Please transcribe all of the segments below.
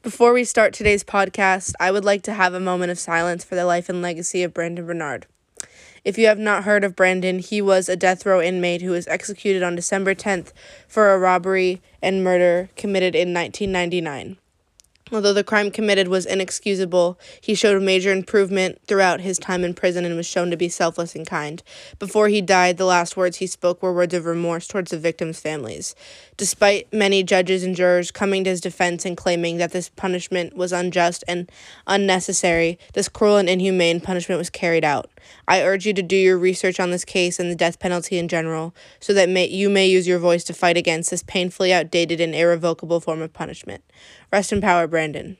Before we start today's podcast, I would like to have a moment of silence for the life and legacy of Brandon Bernard. If you have not heard of Brandon, he was a death row inmate who was executed on December 10th for a robbery and murder committed in 1999. Although the crime committed was inexcusable, he showed a major improvement throughout his time in prison and was shown to be selfless and kind. Before he died, the last words he spoke were words of remorse towards the victims' families. Despite many judges and jurors coming to his defense and claiming that this punishment was unjust and unnecessary, this cruel and inhumane punishment was carried out. I urge you to do your research on this case and the death penalty in general, so that may, you may use your voice to fight against this painfully outdated and irrevocable form of punishment. Rest in power, Brandon.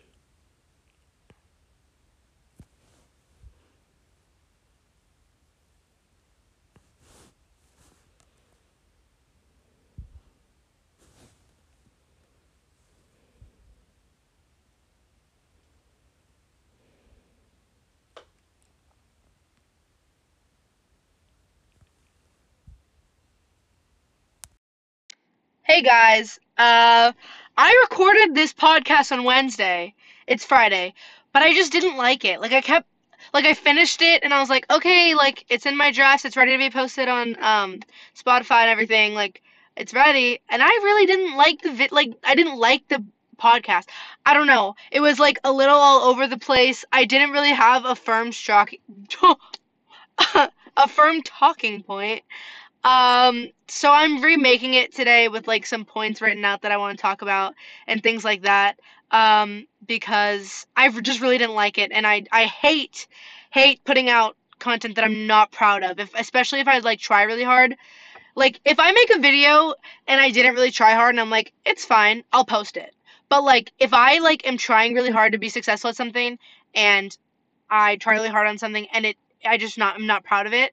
Hey guys, uh, I recorded this podcast on Wednesday. It's Friday, but I just didn't like it. Like I kept, like I finished it and I was like, okay, like it's in my drafts. It's ready to be posted on um Spotify and everything. Like it's ready, and I really didn't like the vid. Like I didn't like the podcast. I don't know. It was like a little all over the place. I didn't really have a firm struck, a firm talking point. Um, so I'm remaking it today with like some points written out that I want to talk about and things like that. Um, because I just really didn't like it, and I I hate hate putting out content that I'm not proud of. If especially if I like try really hard. Like if I make a video and I didn't really try hard and I'm like it's fine, I'll post it. But like if I like am trying really hard to be successful at something and I try really hard on something and it I just not I'm not proud of it.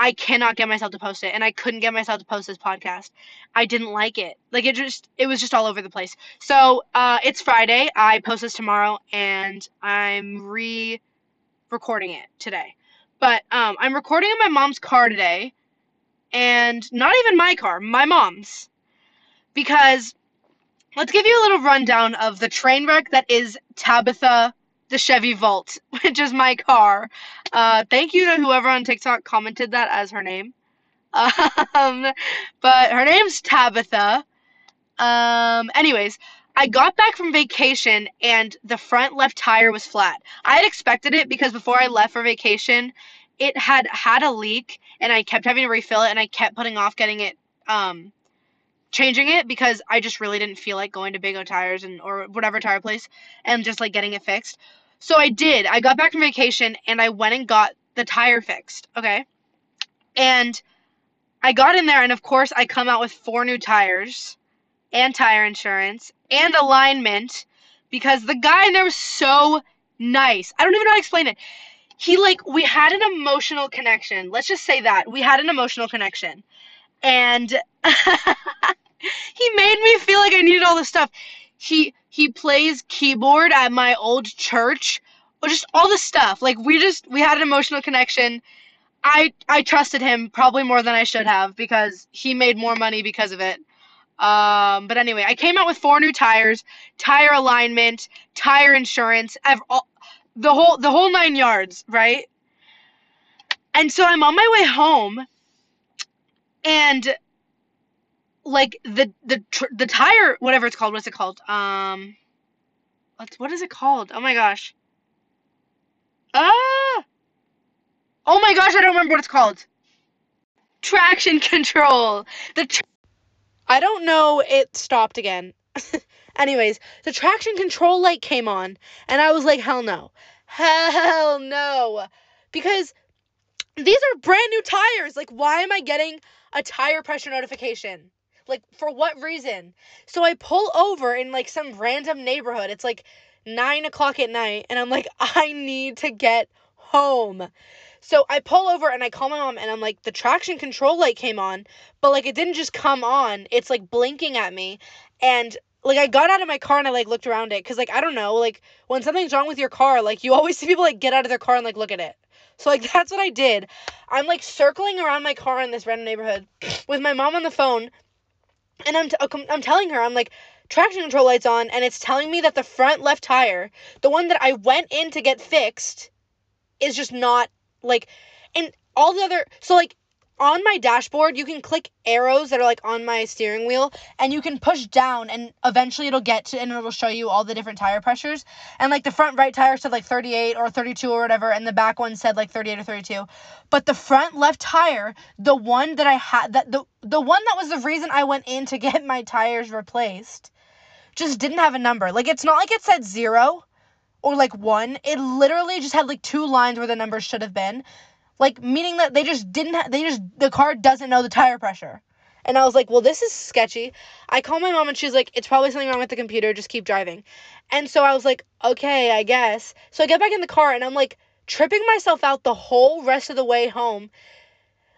I cannot get myself to post it, and I couldn't get myself to post this podcast. I didn't like it. Like it just, it was just all over the place. So uh, it's Friday. I post this tomorrow, and I'm re-recording it today. But um, I'm recording in my mom's car today, and not even my car, my mom's, because let's give you a little rundown of the train wreck that is Tabitha the Chevy Volt, which is my car. Uh, thank you to whoever on TikTok commented that as her name. Um, but her name's Tabitha. Um, anyways, I got back from vacation and the front left tire was flat. I had expected it because before I left for vacation, it had had a leak and I kept having to refill it and I kept putting off getting it um changing it because I just really didn't feel like going to Big O Tires and or whatever tire place and just like getting it fixed. So I did. I got back from vacation and I went and got the tire fixed. Okay. And I got in there and of course I come out with four new tires and tire insurance and alignment because the guy in there was so nice. I don't even know how to explain it. He like we had an emotional connection. Let's just say that. We had an emotional connection. And he made me feel like I needed all this stuff. He he plays keyboard at my old church. Or just all the stuff. Like we just we had an emotional connection. I I trusted him probably more than I should have because he made more money because of it. Um, but anyway, I came out with four new tires, tire alignment, tire insurance, all, the whole the whole nine yards, right? And so I'm on my way home, and like the the tr- the tire whatever it's called what's it called um what's what is it called oh my gosh ah oh my gosh i don't remember what it's called traction control the I don't know, it stopped again. Anyways, the traction control light came on, and I was like, hell no. Hell no. Because these are brand new tires. Like, why am I getting a tire pressure notification? Like, for what reason? So I pull over in like some random neighborhood. It's like nine o'clock at night, and I'm like, I need to get home. So I pull over and I call my mom and I'm like, the traction control light came on, but like it didn't just come on. It's like blinking at me. And like I got out of my car and I like looked around it because like I don't know, like when something's wrong with your car, like you always see people like get out of their car and like look at it. So like that's what I did. I'm like circling around my car in this random neighborhood with my mom on the phone and I'm, t- oh, I'm telling her, I'm like, traction control lights on and it's telling me that the front left tire, the one that I went in to get fixed, is just not like and all the other so like on my dashboard you can click arrows that are like on my steering wheel and you can push down and eventually it'll get to and it'll show you all the different tire pressures. And like the front right tire said like 38 or 32 or whatever and the back one said like 38 or 32 but the front left tire the one that i had that the the one that was the reason i went in to get my tires replaced just didn't have a number. Like it's not like it said zero or like one. It literally just had like two lines where the numbers should have been like meaning that they just didn't ha- they just the car doesn't know the tire pressure. And i was like well this is sketchy. I call my mom and she's like it's probably something wrong with the computer just keep driving. And so i was like okay i guess. So i get back in the car and i'm like tripping myself out the whole rest of the way home.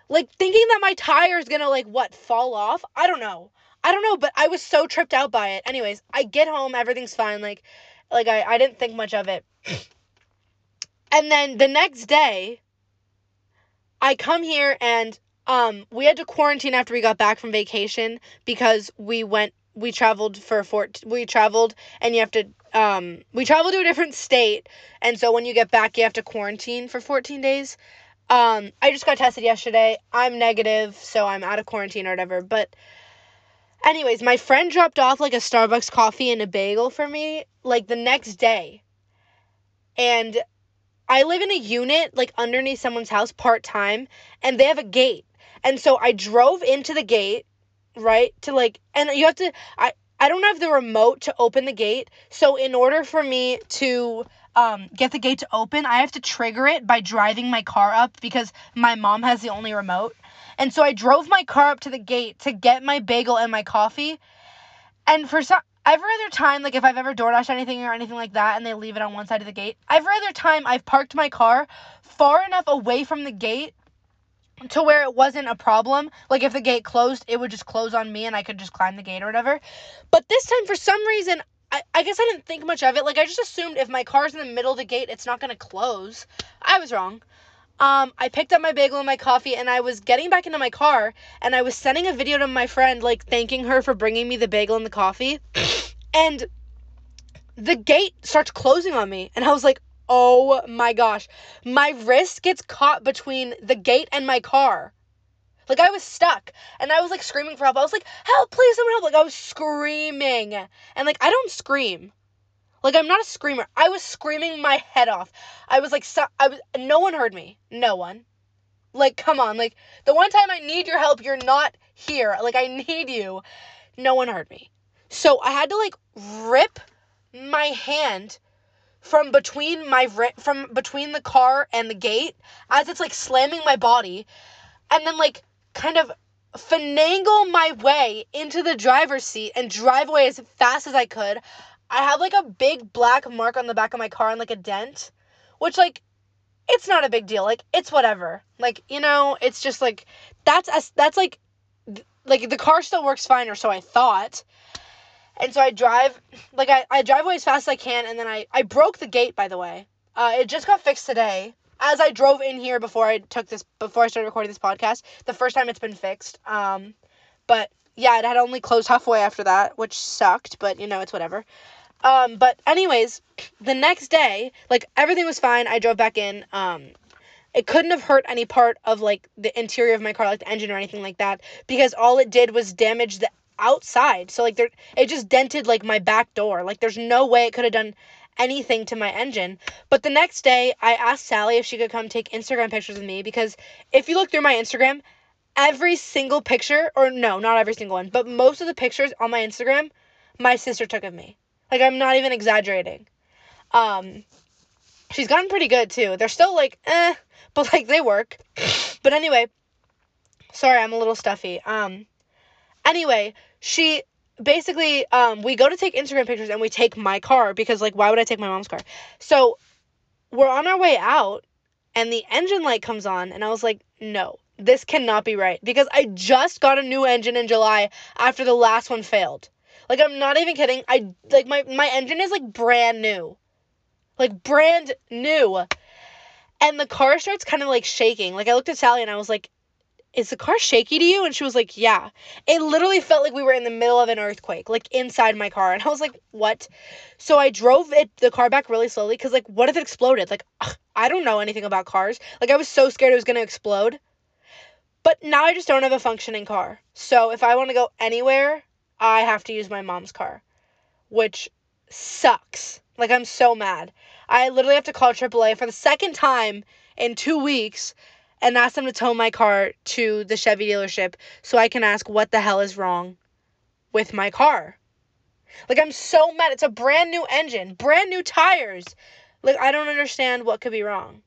Like thinking that my tire is gonna like what fall off? I don't know. I don't know but i was so tripped out by it. Anyways i get home everything's fine like like i, I didn't think much of it. And then the next day I come here and um we had to quarantine after we got back from vacation because we went we traveled for fort we traveled and you have to um we traveled to a different state and so when you get back you have to quarantine for 14 days. Um I just got tested yesterday. I'm negative, so I'm out of quarantine or whatever, but anyways, my friend dropped off like a Starbucks coffee and a bagel for me like the next day. And I live in a unit like underneath someone's house part time and they have a gate. And so I drove into the gate, right? To like and you have to I I don't have the remote to open the gate. So in order for me to um, get the gate to open, I have to trigger it by driving my car up because my mom has the only remote. And so I drove my car up to the gate to get my bagel and my coffee. And for some every other time, like if I've ever DoorDash anything or anything like that and they leave it on one side of the gate, every other time I've parked my car far enough away from the gate to where it wasn't a problem. Like if the gate closed, it would just close on me and I could just climb the gate or whatever. But this time, for some reason, I, I guess I didn't think much of it. Like I just assumed if my car's in the middle of the gate, it's not gonna close. I was wrong. Um, I picked up my bagel and my coffee, and I was getting back into my car, and I was sending a video to my friend, like thanking her for bringing me the bagel and the coffee, and the gate starts closing on me, and I was like, oh my gosh, my wrist gets caught between the gate and my car. Like I was stuck and I was like screaming for help. I was like, "Help, please someone help." Like I was screaming. And like I don't scream. Like I'm not a screamer. I was screaming my head off. I was like so, I was no one heard me. No one. Like come on. Like the one time I need your help, you're not here. Like I need you. No one heard me. So I had to like rip my hand from between my from between the car and the gate as it's like slamming my body and then like kind of finagle my way into the driver's seat and drive away as fast as I could. I have like a big black mark on the back of my car and like a dent, which like it's not a big deal. Like it's whatever. Like, you know, it's just like that's a, that's like like the car still works fine or so I thought. And so I drive like I, I drive away as fast as I can and then I I broke the gate by the way. Uh it just got fixed today as I drove in here before I took this before I started recording this podcast. The first time it's been fixed. Um, but yeah, it had only closed halfway after that, which sucked. But you know, it's whatever. Um, but anyways, the next day, like everything was fine. I drove back in. Um, it couldn't have hurt any part of like the interior of my car, like the engine or anything like that, because all it did was damage the outside. So like there, it just dented like my back door. Like there's no way it could have done anything to my engine. But the next day, I asked Sally if she could come take Instagram pictures with me because if you look through my Instagram, every single picture, or no, not every single one, but most of the pictures on my Instagram, my sister took of me. Like I'm not even exaggerating. Um, she's gotten pretty good too. They're still like eh, but like they work. But anyway, sorry, I'm a little stuffy. Um, anyway, she basically um we go to take Instagram pictures and we take my car because like why would I take my mom's car? So we're on our way out and the engine light comes on and I was like, "No, this cannot be right because I just got a new engine in July after the last one failed." Like I'm not even kidding. I like my my engine is like brand new. Like brand new. And the car starts kind of like shaking. Like I looked at Sally and I was like, is the car shaky to you? And she was like, yeah. It literally felt like we were in the middle of an earthquake, like inside my car. And I was like, what? So I drove it, the car back really slowly because, like, what if it exploded? Like, ugh, I don't know anything about cars. Like, I was so scared it was going to explode. But now I just don't have a functioning car. So if I want to go anywhere, I have to use my mom's car, which sucks. Like, I'm so mad. I literally have to call AAA for the second time in two weeks and ask them to tow my car to the Chevy dealership so I can ask what the hell is wrong with my car. Like, I'm so mad. It's a brand new engine, brand new tires. Like, I don't understand what could be wrong.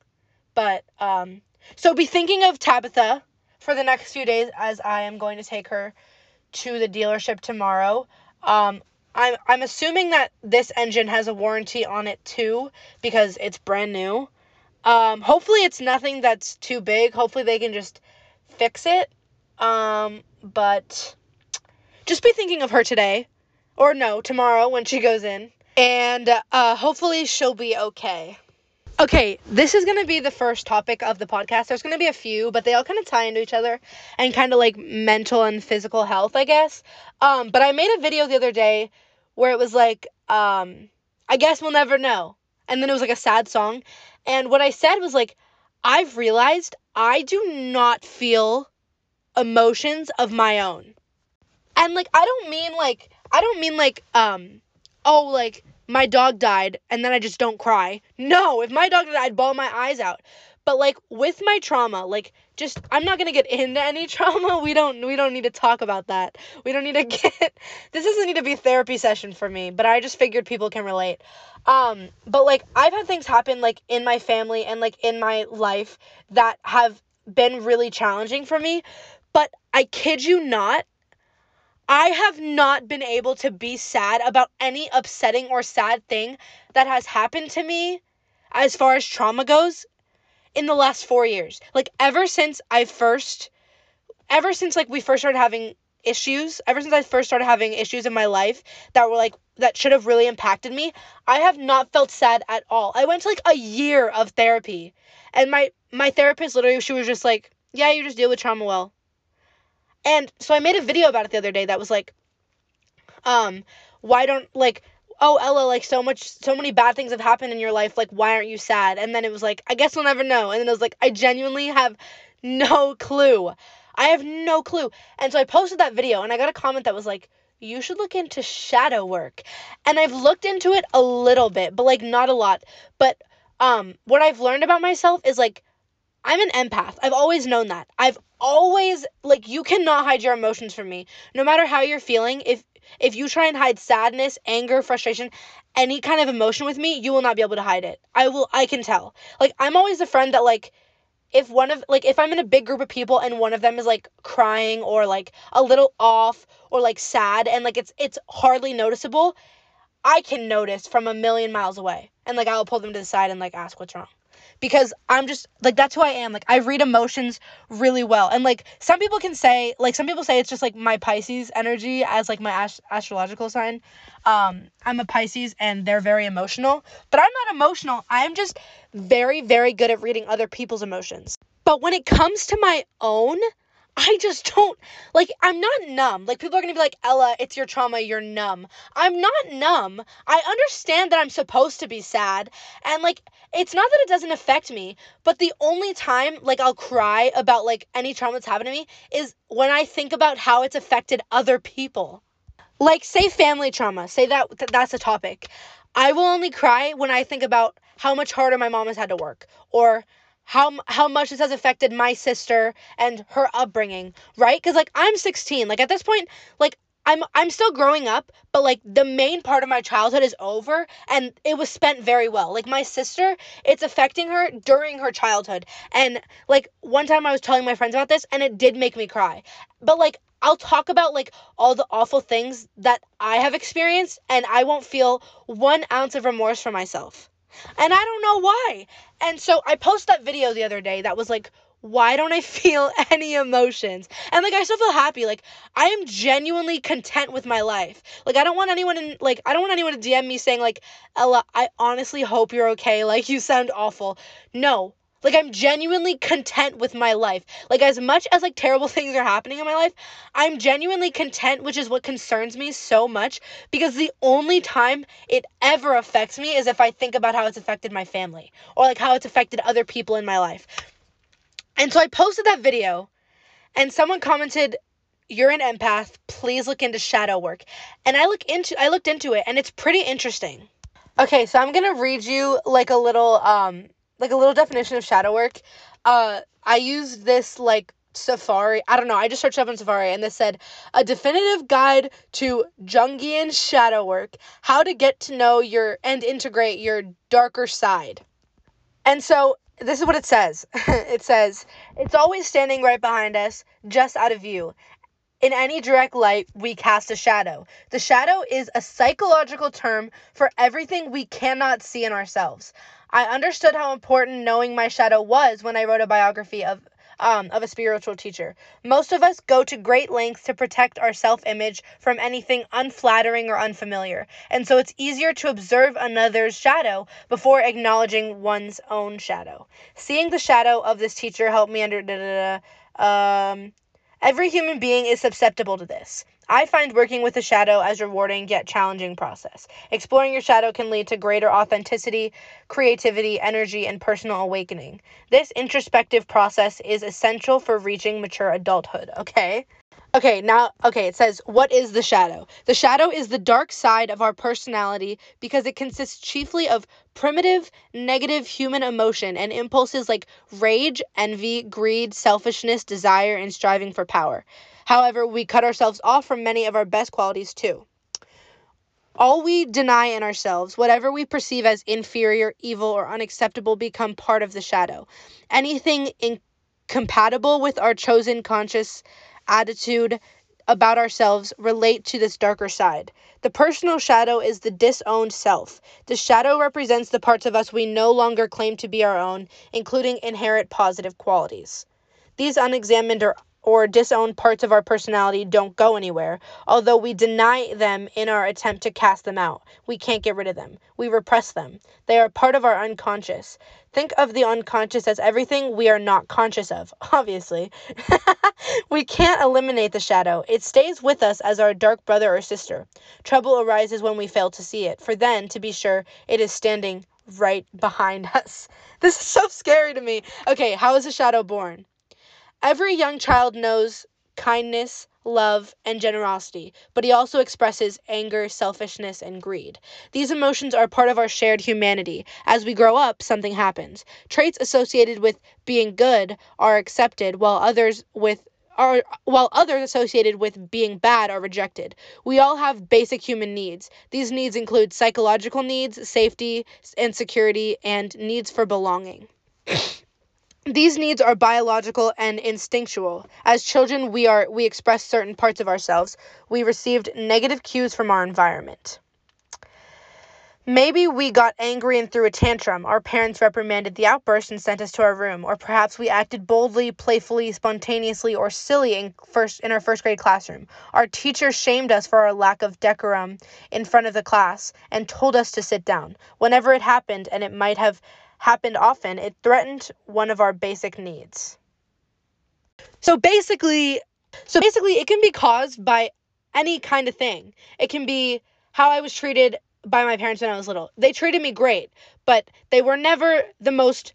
But, um, so be thinking of Tabitha for the next few days as I am going to take her to the dealership tomorrow. Um, I'm I'm assuming that this engine has a warranty on it too because it's brand new. Um, hopefully it's nothing that's too big. Hopefully they can just fix it. Um, but just be thinking of her today or no, tomorrow when she goes in. And uh, hopefully she'll be okay. Okay, this is going to be the first topic of the podcast. There's going to be a few, but they all kind of tie into each other and kind of like mental and physical health, I guess. Um, but I made a video the other day where it was like, um, I guess we'll never know. And then it was like a sad song. And what I said was like, I've realized I do not feel emotions of my own. And like, I don't mean like, I don't mean like, um, oh, like, my dog died and then I just don't cry. No, if my dog died, I'd bawl my eyes out. But like with my trauma, like just I'm not gonna get into any trauma. We don't we don't need to talk about that. We don't need to get this doesn't need to be therapy session for me, but I just figured people can relate. Um, but like I've had things happen like in my family and like in my life that have been really challenging for me. But I kid you not, I have not been able to be sad about any upsetting or sad thing that has happened to me as far as trauma goes in the last 4 years. Like ever since I first ever since like we first started having issues, ever since I first started having issues in my life that were like that should have really impacted me, I have not felt sad at all. I went to like a year of therapy. And my my therapist literally she was just like, "Yeah, you just deal with trauma well." And so I made a video about it the other day that was like, um, why don't like oh Ella, like so much so many bad things have happened in your life, like why aren't you sad? And then it was like, I guess we'll never know. And then it was like, I genuinely have no clue. I have no clue. And so I posted that video and I got a comment that was like, you should look into shadow work. And I've looked into it a little bit, but like not a lot. But um what I've learned about myself is like I'm an empath. I've always known that. I've always like you cannot hide your emotions from me. No matter how you're feeling, if if you try and hide sadness, anger, frustration, any kind of emotion with me, you will not be able to hide it. I will I can tell. Like I'm always the friend that like if one of like if I'm in a big group of people and one of them is like crying or like a little off or like sad and like it's it's hardly noticeable, I can notice from a million miles away. And like I'll pull them to the side and like ask what's wrong because I'm just like that's who I am. Like I read emotions really well. And like some people can say like some people say it's just like my Pisces energy as like my ast- astrological sign. Um I'm a Pisces and they're very emotional, but I'm not emotional. I'm just very very good at reading other people's emotions. But when it comes to my own, I just don't like I'm not numb. Like people are going to be like, "Ella, it's your trauma, you're numb." I'm not numb. I understand that I'm supposed to be sad and like it's not that it doesn't affect me, but the only time like I'll cry about like any trauma that's happened to me is when I think about how it's affected other people. Like say family trauma, say that th- that's a topic. I will only cry when I think about how much harder my mom has had to work or how how much this has affected my sister and her upbringing, right? Cuz like I'm 16. Like at this point, like I'm I'm still growing up, but like the main part of my childhood is over and it was spent very well. Like my sister, it's affecting her during her childhood. And like one time I was telling my friends about this and it did make me cry. But like I'll talk about like all the awful things that I have experienced and I won't feel one ounce of remorse for myself. And I don't know why. And so I posted that video the other day that was like, why don't I feel any emotions? And like I still feel happy. Like I am genuinely content with my life. Like I don't want anyone in like I don't want anyone to DM me saying like, Ella, I honestly hope you're okay. Like you sound awful. No. Like I'm genuinely content with my life. Like as much as like terrible things are happening in my life, I'm genuinely content, which is what concerns me so much because the only time it ever affects me is if I think about how it's affected my family or like how it's affected other people in my life. And so I posted that video and someone commented you're an empath, please look into shadow work. And I look into I looked into it and it's pretty interesting. Okay, so I'm going to read you like a little um like a little definition of shadow work. Uh, I used this like Safari. I don't know. I just searched up on Safari and this said a definitive guide to Jungian shadow work, how to get to know your and integrate your darker side. And so this is what it says. it says, it's always standing right behind us, just out of view. In any direct light, we cast a shadow. The shadow is a psychological term for everything we cannot see in ourselves. I understood how important knowing my shadow was when I wrote a biography of um, of a spiritual teacher. Most of us go to great lengths to protect our self image from anything unflattering or unfamiliar, and so it's easier to observe another's shadow before acknowledging one's own shadow. Seeing the shadow of this teacher helped me under. Da, da, da, um, every human being is susceptible to this. I find working with a shadow as rewarding yet challenging process. Exploring your shadow can lead to greater authenticity, creativity, energy, and personal awakening. This introspective process is essential for reaching mature adulthood, okay? Okay, now, okay, it says, What is the shadow? The shadow is the dark side of our personality because it consists chiefly of primitive, negative human emotion and impulses like rage, envy, greed, selfishness, desire, and striving for power. However, we cut ourselves off from many of our best qualities too. All we deny in ourselves, whatever we perceive as inferior, evil, or unacceptable, become part of the shadow. Anything incompatible with our chosen conscious attitude about ourselves relate to this darker side. The personal shadow is the disowned self. The shadow represents the parts of us we no longer claim to be our own, including inherent positive qualities. These unexamined or or disowned parts of our personality don't go anywhere, although we deny them in our attempt to cast them out. We can't get rid of them. We repress them. They are part of our unconscious. Think of the unconscious as everything we are not conscious of, obviously. we can't eliminate the shadow. It stays with us as our dark brother or sister. Trouble arises when we fail to see it, for then, to be sure, it is standing right behind us. This is so scary to me. Okay, how is a shadow born? Every young child knows kindness, love, and generosity, but he also expresses anger, selfishness, and greed. These emotions are part of our shared humanity. As we grow up, something happens. Traits associated with being good are accepted, while others with are while others associated with being bad are rejected. We all have basic human needs. These needs include psychological needs, safety and security, and needs for belonging. These needs are biological and instinctual. As children, we are we express certain parts of ourselves. We received negative cues from our environment. Maybe we got angry and threw a tantrum. Our parents reprimanded the outburst and sent us to our room, or perhaps we acted boldly, playfully, spontaneously, or silly in first in our first grade classroom. Our teacher shamed us for our lack of decorum in front of the class and told us to sit down. Whenever it happened, and it might have happened often, it threatened one of our basic needs. So basically, so basically it can be caused by any kind of thing. It can be how I was treated by my parents when I was little. They treated me great, but they were never the most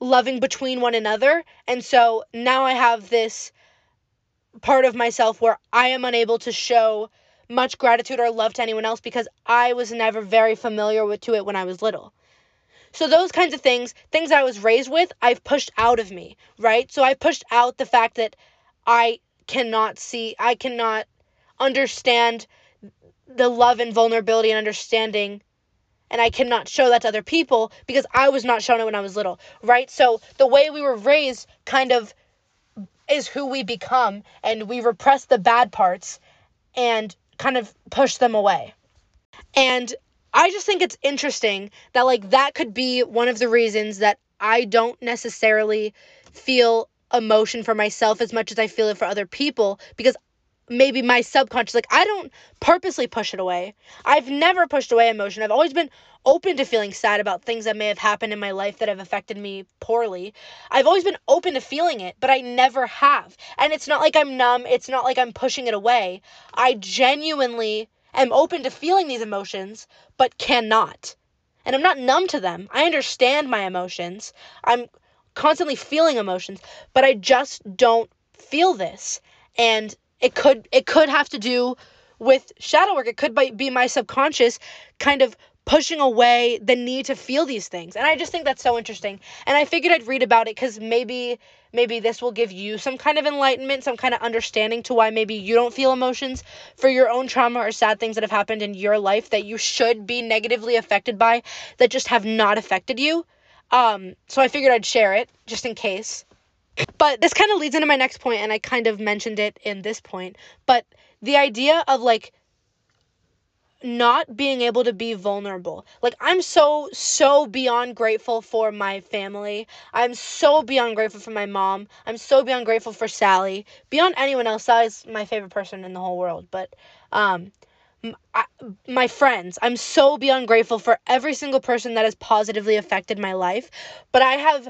loving between one another. And so now I have this part of myself where I am unable to show much gratitude or love to anyone else because I was never very familiar with to it when I was little. So those kinds of things, things I was raised with, I've pushed out of me, right? So I pushed out the fact that I cannot see, I cannot understand the love and vulnerability and understanding and I cannot show that to other people because I was not shown it when I was little, right? So the way we were raised kind of is who we become and we repress the bad parts and kind of push them away. And I just think it's interesting that like that could be one of the reasons that I don't necessarily feel emotion for myself as much as I feel it for other people because maybe my subconscious like I don't purposely push it away. I've never pushed away emotion. I've always been open to feeling sad about things that may have happened in my life that have affected me poorly. I've always been open to feeling it, but I never have. And it's not like I'm numb, it's not like I'm pushing it away. I genuinely am open to feeling these emotions, but cannot. And I'm not numb to them. I understand my emotions. I'm constantly feeling emotions, but I just don't feel this. And it could it could have to do with shadow work. It could be my subconscious kind of pushing away the need to feel these things. And I just think that's so interesting. And I figured I'd read about it cuz maybe maybe this will give you some kind of enlightenment, some kind of understanding to why maybe you don't feel emotions for your own trauma or sad things that have happened in your life that you should be negatively affected by that just have not affected you. Um so I figured I'd share it just in case. But this kind of leads into my next point, and I kind of mentioned it in this point. But the idea of like not being able to be vulnerable. Like, I'm so, so beyond grateful for my family. I'm so beyond grateful for my mom. I'm so beyond grateful for Sally. Beyond anyone else, Sally's my favorite person in the whole world. But, um, I, my friends, I'm so beyond grateful for every single person that has positively affected my life. But I have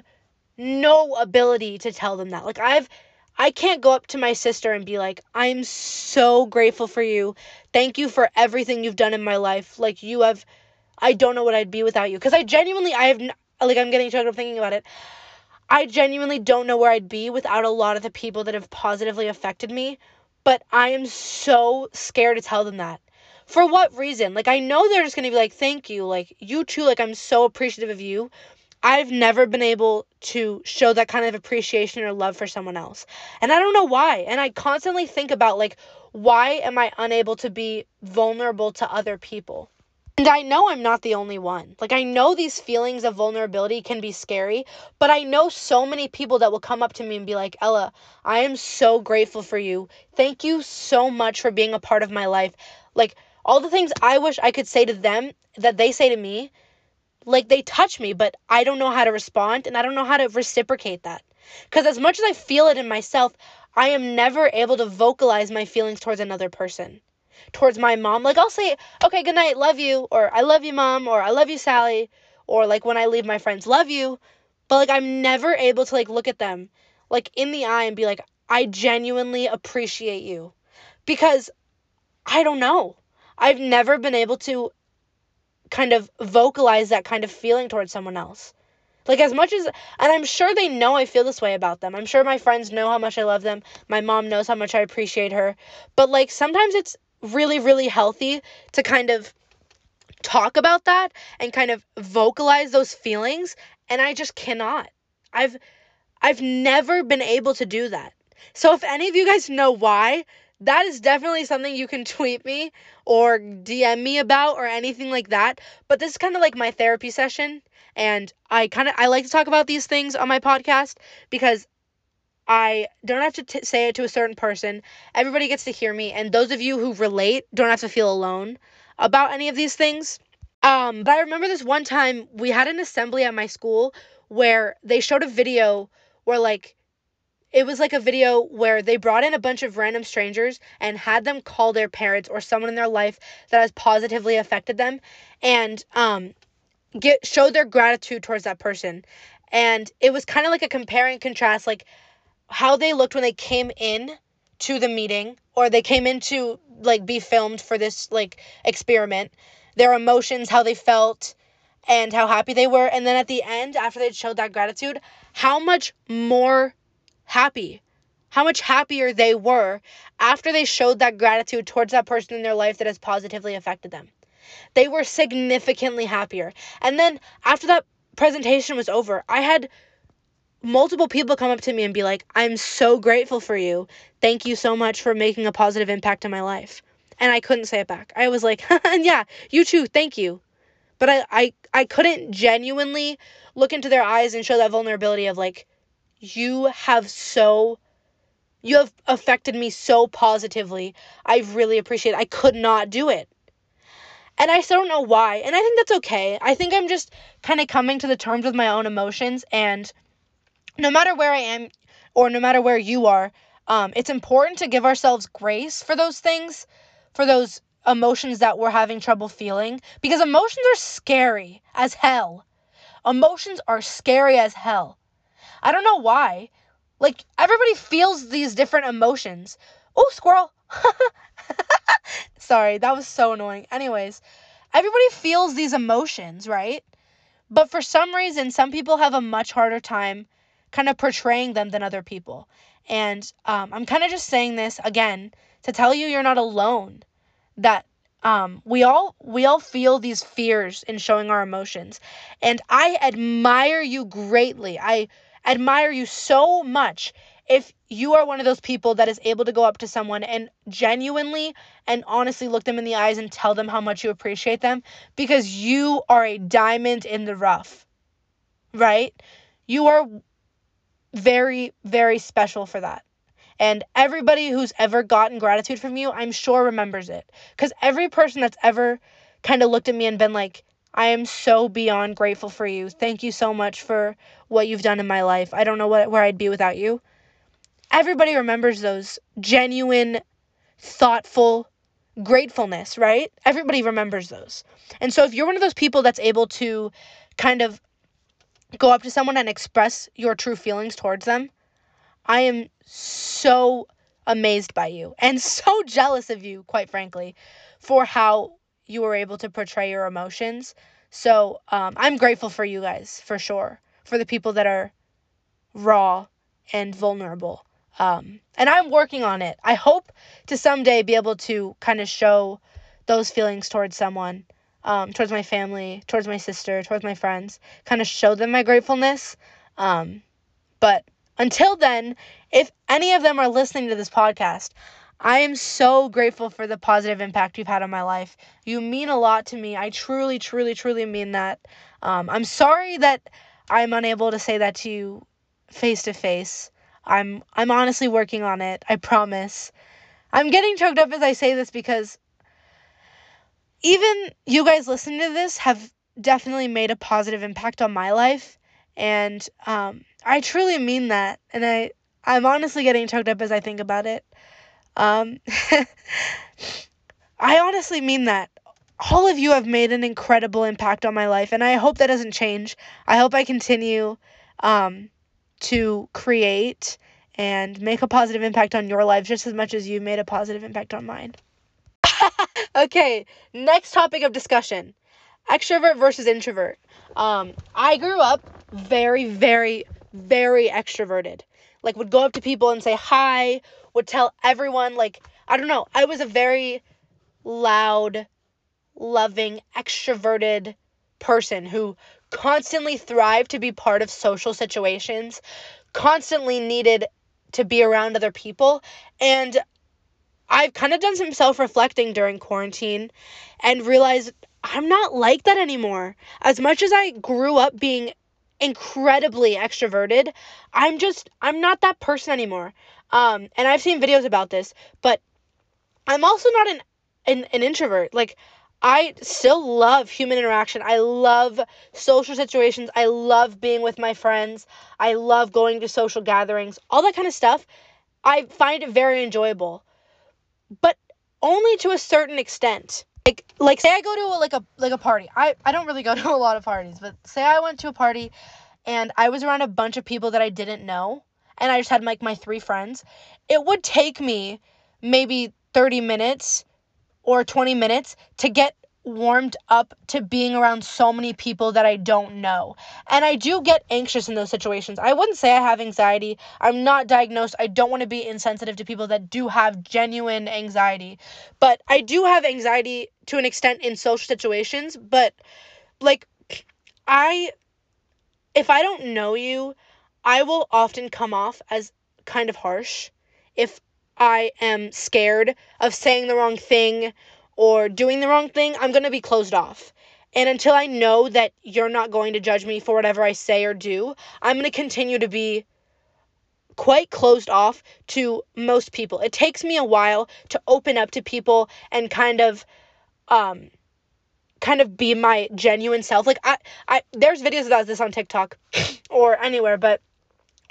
no ability to tell them that. Like I've I can't go up to my sister and be like, "I'm so grateful for you. Thank you for everything you've done in my life. Like you have I don't know what I'd be without you." Cuz I genuinely I have like I'm getting choked up thinking about it. I genuinely don't know where I'd be without a lot of the people that have positively affected me, but I am so scared to tell them that. For what reason? Like I know they're just to be like, "Thank you. Like you too. Like I'm so appreciative of you." I've never been able to show that kind of appreciation or love for someone else. And I don't know why. And I constantly think about like why am I unable to be vulnerable to other people? And I know I'm not the only one. Like, I know these feelings of vulnerability can be scary, but I know so many people that will come up to me and be like, Ella, I am so grateful for you. Thank you so much for being a part of my life. Like, all the things I wish I could say to them that they say to me, like they touch me, but I don't know how to respond and I don't know how to reciprocate that. Because as much as I feel it in myself, I am never able to vocalize my feelings towards another person. Towards my mom. Like I'll say, okay, good night, love you, or I love you, mom, or I love you, Sally, or like when I leave my friends, love you. But like I'm never able to like look at them like in the eye and be like, I genuinely appreciate you. Because I don't know. I've never been able to kind of vocalize that kind of feeling towards someone else. Like as much as and I'm sure they know I feel this way about them. I'm sure my friends know how much I love them. My mom knows how much I appreciate her. But like sometimes it's really really healthy to kind of talk about that and kind of vocalize those feelings and I just cannot. I've I've never been able to do that. So if any of you guys know why, that is definitely something you can tweet me or DM me about or anything like that. But this is kind of like my therapy session and I kind of I like to talk about these things on my podcast because I don't have to t- say it to a certain person. Everybody gets to hear me and those of you who relate don't have to feel alone about any of these things. Um, but I remember this one time we had an assembly at my school where they showed a video where like it was like a video where they brought in a bunch of random strangers and had them call their parents or someone in their life that has positively affected them and um get show their gratitude towards that person. And it was kind of like a compare and contrast like how they looked when they came in to the meeting or they came in to like be filmed for this like experiment their emotions how they felt and how happy they were. And then at the end after they showed that gratitude how much more happy. How much happier they were after they showed that gratitude towards that person in their life that has positively affected them. They were significantly happier. And then after that presentation was over, I had multiple people come up to me and be like, I'm so grateful for you. Thank you so much for making a positive impact in my life. And I couldn't say it back. I was like, yeah, you too, thank you. But I, I, I couldn't genuinely look into their eyes and show that vulnerability of like, you have so you have affected me so positively. I really appreciate it. I could not do it. And I still don't know why. And I think that's okay. I think I'm just kind of coming to the terms with my own emotions. And no matter where I am or no matter where you are, Um, it's important to give ourselves grace for those things, for those emotions that we're having trouble feeling, because emotions are scary as hell. Emotions are scary as hell. I don't know why. Like, everybody feels these different emotions. Oh, squirrel. Sorry, that was so annoying. Anyways, everybody feels these emotions, right? But for some reason, some people have a much harder time kind of portraying them than other people. And um, I'm kind of just saying this again to tell you you're not alone. That um, we all we all feel these fears in showing our emotions, and I admire you greatly. I admire you so much if you are one of those people that is able to go up to someone and genuinely and honestly look them in the eyes and tell them how much you appreciate them because you are a diamond in the rough. Right? You are very, very special for that. And everybody who's ever gotten gratitude from you, I'm sure remembers it. Because every person that's ever kind of looked at me and been like, I am so beyond grateful for you. Thank you so much for what you've done in my life. I don't know what, where I'd be without you. Everybody remembers those genuine, thoughtful, gratefulness, right? Everybody remembers those. And so if you're one of those people that's able to kind of go up to someone and express your true feelings towards them, I am so amazed by you and so jealous of you, quite frankly, for how you were able to portray your emotions. So um, I'm grateful for you guys, for sure, for the people that are raw and vulnerable. Um, and I'm working on it. I hope to someday be able to kind of show those feelings towards someone um, towards my family, towards my sister, towards my friends, kind of show them my gratefulness. Um, but until then, if any of them are listening to this podcast, I am so grateful for the positive impact you've had on my life. You mean a lot to me. I truly, truly, truly mean that. Um, I'm sorry that I'm unable to say that to you face to face. I'm I'm honestly working on it. I promise. I'm getting choked up as I say this because even you guys listening to this have definitely made a positive impact on my life and um, i truly mean that and i i'm honestly getting choked up as i think about it um, i honestly mean that all of you have made an incredible impact on my life and i hope that doesn't change i hope i continue um, to create and make a positive impact on your lives just as much as you made a positive impact on mine okay, next topic of discussion extrovert versus introvert. Um, I grew up very, very, very extroverted. Like, would go up to people and say hi, would tell everyone, like, I don't know, I was a very loud, loving, extroverted person who constantly thrived to be part of social situations, constantly needed to be around other people, and I've kind of done some self reflecting during quarantine and realized I'm not like that anymore. As much as I grew up being incredibly extroverted, I'm just, I'm not that person anymore. Um, and I've seen videos about this, but I'm also not an, an, an introvert. Like, I still love human interaction. I love social situations. I love being with my friends. I love going to social gatherings, all that kind of stuff. I find it very enjoyable but only to a certain extent. Like like say I go to a, like a like a party. I I don't really go to a lot of parties, but say I went to a party and I was around a bunch of people that I didn't know and I just had like my three friends. It would take me maybe 30 minutes or 20 minutes to get warmed up to being around so many people that I don't know. And I do get anxious in those situations. I wouldn't say I have anxiety. I'm not diagnosed. I don't want to be insensitive to people that do have genuine anxiety. But I do have anxiety to an extent in social situations, but like I if I don't know you, I will often come off as kind of harsh if I am scared of saying the wrong thing or doing the wrong thing, I'm going to be closed off. And until I know that you're not going to judge me for whatever I say or do, I'm going to continue to be quite closed off to most people. It takes me a while to open up to people and kind of um kind of be my genuine self. Like I I there's videos about this on TikTok or anywhere, but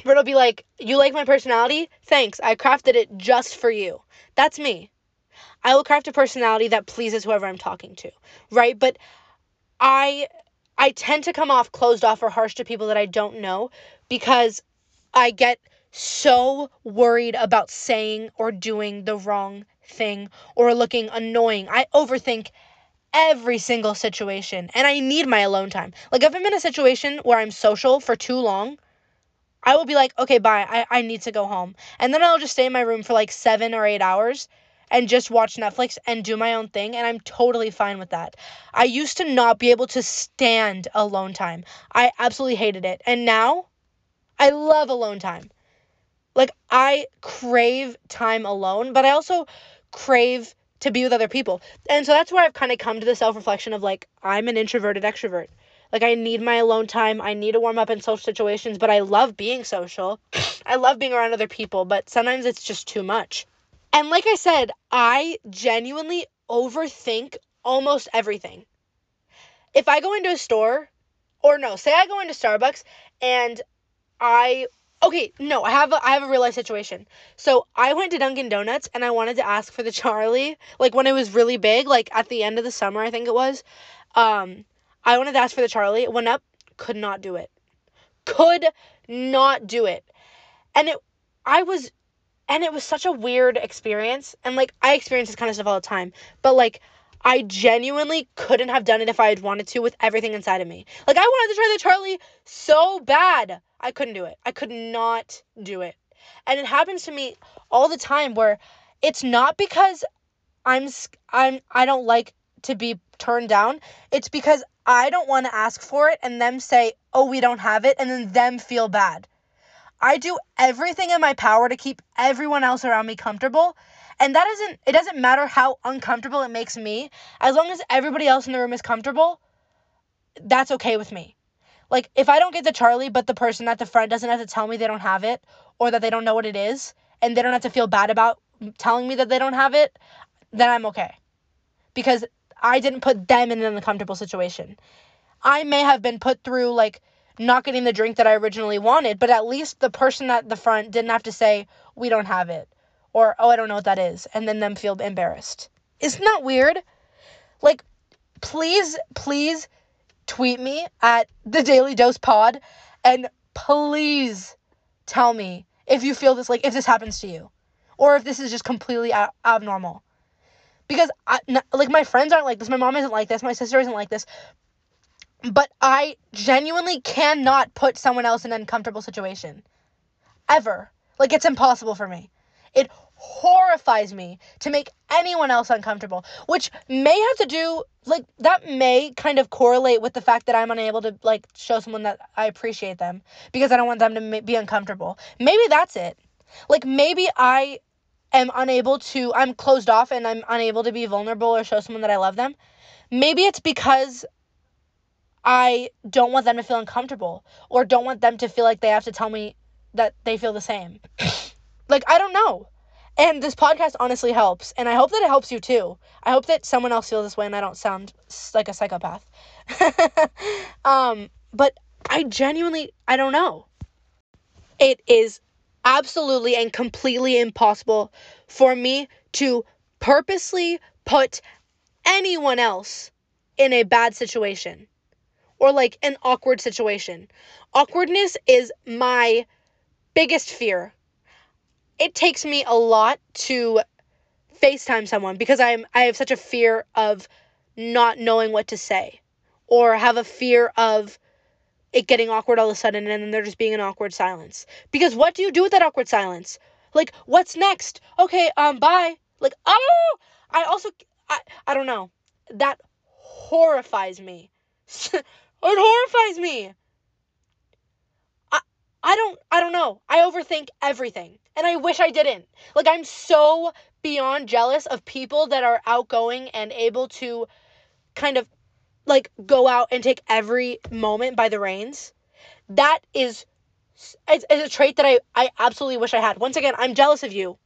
But it'll be like, you like my personality? Thanks. I crafted it just for you. That's me. I will craft a personality that pleases whoever I'm talking to, right? But I I tend to come off closed off or harsh to people that I don't know because I get so worried about saying or doing the wrong thing or looking annoying. I overthink every single situation and I need my alone time. Like if I'm in a situation where I'm social for too long, I will be like, okay, bye. I, I need to go home. And then I'll just stay in my room for like seven or eight hours and just watch Netflix and do my own thing. And I'm totally fine with that. I used to not be able to stand alone time. I absolutely hated it. And now I love alone time. Like, I crave time alone, but I also crave to be with other people. And so that's where I've kind of come to the self reflection of like, I'm an introverted extrovert. Like I need my alone time. I need to warm up in social situations, but I love being social. I love being around other people, but sometimes it's just too much. And like I said, I genuinely overthink almost everything. If I go into a store, or no, say I go into Starbucks and I okay, no, I have a, I have a real life situation. So I went to Dunkin' Donuts and I wanted to ask for the Charli, like when it was really big, like at the end of the summer, I think it was. Um, I wanted to ask for the Charli. It went up, could not do it. Could not do it. And it, I was, and it was such a weird experience. And like, I experience this kind of stuff all the time. But like, I genuinely couldn't have done it if I had wanted to with everything inside of me. Like, I wanted to try the Charli so bad. I couldn't do it. I could not do it. And it happens to me all the time where it's not because I'm I'm I don't like to be turned down. It's because I don't want to ask for it and them say, oh, we don't have it, and then them feel bad. I do everything in my power to keep everyone else around me comfortable. And that isn't, it doesn't matter how uncomfortable it makes me. As long as everybody else in the room is comfortable, that's okay with me. Like, if I don't get the Charli, but the person at the front doesn't have to tell me they don't have it or that they don't know what it is, and they don't have to feel bad about telling me that they don't have it, then I'm okay. Because I didn't put them in an uncomfortable situation. I may have been put through like not getting the drink that I originally wanted, but at least the person at the front didn't have to say, we don't have it, or oh, I don't know what that is, and then them feel embarrassed. Isn't that weird? Like, please, please tweet me at the Daily Dose Pod and please tell me if you feel this, like, if this happens to you, or if this is just completely abnormal because I, like my friends aren't like this. My mom isn't like this. My sister isn't like this. But i genuinely cannot put someone else in an uncomfortable situation. Ever. Like it's impossible for me. It horrifies me to make anyone else uncomfortable which may have to do like that may kind of correlate with the fact that i'm unable to like show someone that i appreciate them because i don't want them to be uncomfortable. Maybe that's it. Like maybe i am unable to, I'm closed off and I'm unable to be vulnerable or show someone that I love them, maybe it's because I don't want them to feel uncomfortable or don't want them to feel like they have to tell me that they feel the same. like, I don't know. And this podcast honestly helps. And I hope that it helps you too. I hope that someone else feels this way and I don't sound like a psychopath. um, but I genuinely, I don't know. It is absolutely and completely impossible for me to purposely put anyone else in a bad situation or like an awkward situation. Awkwardness is my biggest fear. It takes me a lot to FaceTime someone because I'm I have such a fear of not knowing what to say or have a fear of it getting awkward all of a sudden and then there just being an awkward silence. Because what do you do with that awkward silence? Like, what's next? Okay, um, bye. Like, oh, I also, I, I don't know. That horrifies me. it horrifies me. I, I don't, I don't know. I overthink everything. And I wish I didn't. Like, I'm so beyond jealous of people that are outgoing and able to kind of like go out and take every moment by the reins. That is it's, it's a trait that I, I absolutely wish I had. Once again, I'm jealous of you.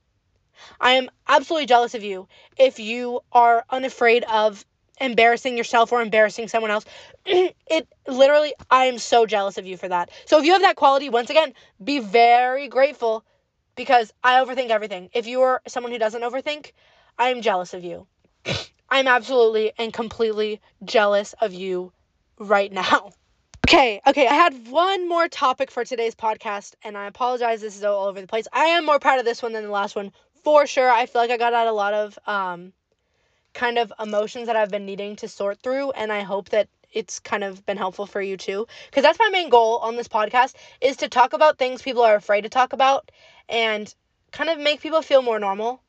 I am absolutely jealous of you if you are unafraid of embarrassing yourself or embarrassing someone else. it literally, I am so jealous of you for that. So if you have that quality, once again, be very grateful because I overthink everything. If you are someone who doesn't overthink, I am jealous of you. I'm absolutely and completely jealous of you right now. Okay, okay, I had one more topic for today's podcast, and I apologize, this is all over the place. I am more proud of this one than the last one, for sure. I feel like I got out a lot of um, kind of emotions that I've been needing to sort through, and I hope that it's kind of been helpful for you too. Because that's my main goal on this podcast is to talk about things people are afraid to talk about and kind of make people feel more normal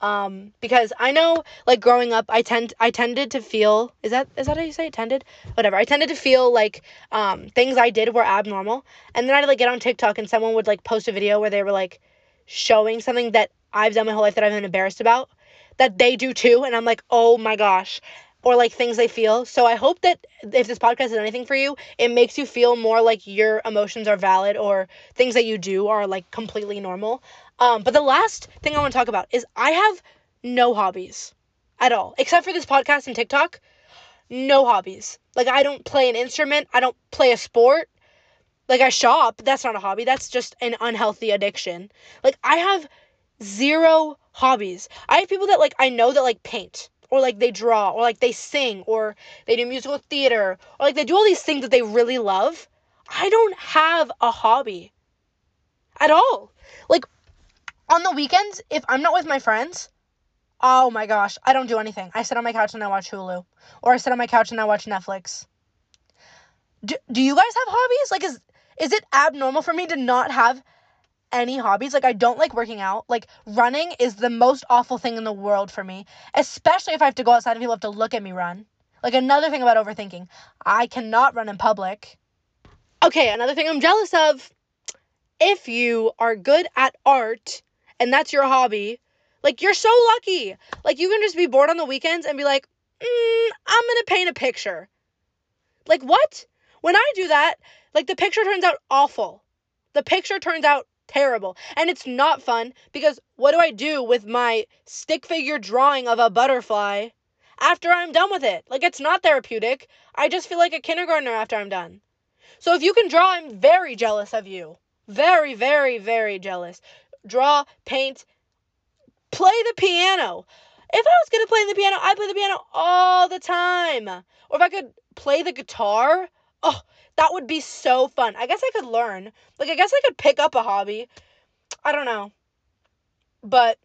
um because i know like growing up i tend i tended to feel is that is that how you say it? Tended? Whatever. I tended to feel like um things i did were abnormal. And then i'd like get on tiktok and someone would like post a video where they were like showing something that i've done my whole life that i've been embarrassed about that they do too. And i'm like oh my gosh. Or like things they feel. So I hope that if this podcast is anything for you, it makes you feel more like your emotions are valid or things that you do are like completely normal. Um, but the last thing I want to talk about is I have no hobbies at all, except for this podcast and TikTok. No hobbies. Like I don't play an instrument. I don't play a sport. Like I shop. That's not a hobby. That's just an unhealthy addiction. Like I have zero hobbies. I have people that like I know that like paint or like they draw or like they sing or they do musical theater or like they do all these things that they really love. I don't have a hobby at all. Like on the weekends, if I'm not with my friends, oh my gosh, I don't do anything. I sit on my couch and I watch Hulu or I sit on my couch and I watch Netflix. Do, do you guys have hobbies? Like is is it abnormal for me to not have any hobbies. Like I don't like working out. Like running is the most awful thing in the world for me, especially if I have to go outside and people have to look at me run. Like another thing about overthinking, I cannot run in public. Okay, another thing I'm jealous of. If you are good at art and that's your hobby, like you're so lucky. Like you can just be bored on the weekends and be like, mm, I'm gonna paint a picture. Like what? When I do that, like the picture turns out awful. The picture turns out terrible. And it's not fun because what do I do with my stick figure drawing of a butterfly after I'm done with it? Like, it's not therapeutic. I just feel like a kindergartner after I'm done. So if you can draw, I'm very jealous of you. Very, very, very jealous. Draw, paint, play the piano. If I was gonna play the piano, I'd play the piano all the time. Or if I could play the guitar, oh, that would be so fun. I guess I could learn. Like, I guess I could pick up a hobby. I don't know. But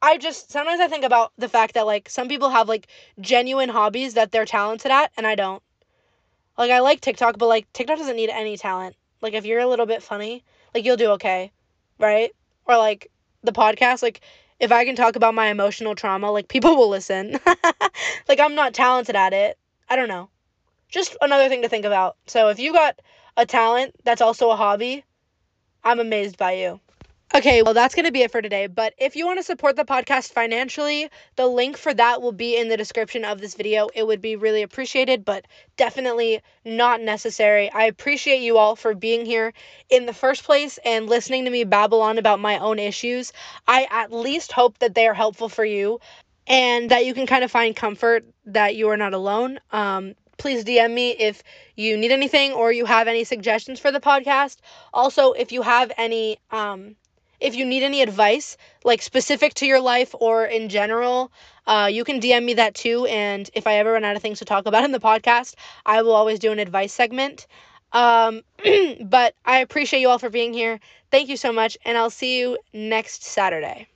I just sometimes I think about the fact that like some people have like genuine hobbies that they're talented at and I don't. Like I like TikTok, but like TikTok doesn't need any talent. Like if you're a little bit funny, like you'll do okay, right? Or like the podcast, like if I can talk about my emotional trauma, like people will listen. like I'm not talented at it. I don't know just another thing to think about. So if you got a talent that's also a hobby, I'm amazed by you. Okay, well, that's going to be it for today. But if you want to support the podcast financially, the link for that will be in the description of this video. It would be really appreciated, but definitely not necessary. I appreciate you all for being here in the first place and listening to me babble on about my own issues. I at least hope that they are helpful for you and that you can kind of find comfort that you are not alone. Um, please DM me if you need anything or you have any suggestions for the podcast. Also, if you have any um if you need any advice, like specific to your life or in general, uh, you can DM me that too. And if I ever run out of things to talk about in the podcast, I will always do an advice segment. Um, but I appreciate you all for being here. Thank you so much, and I'll see you next Saturday.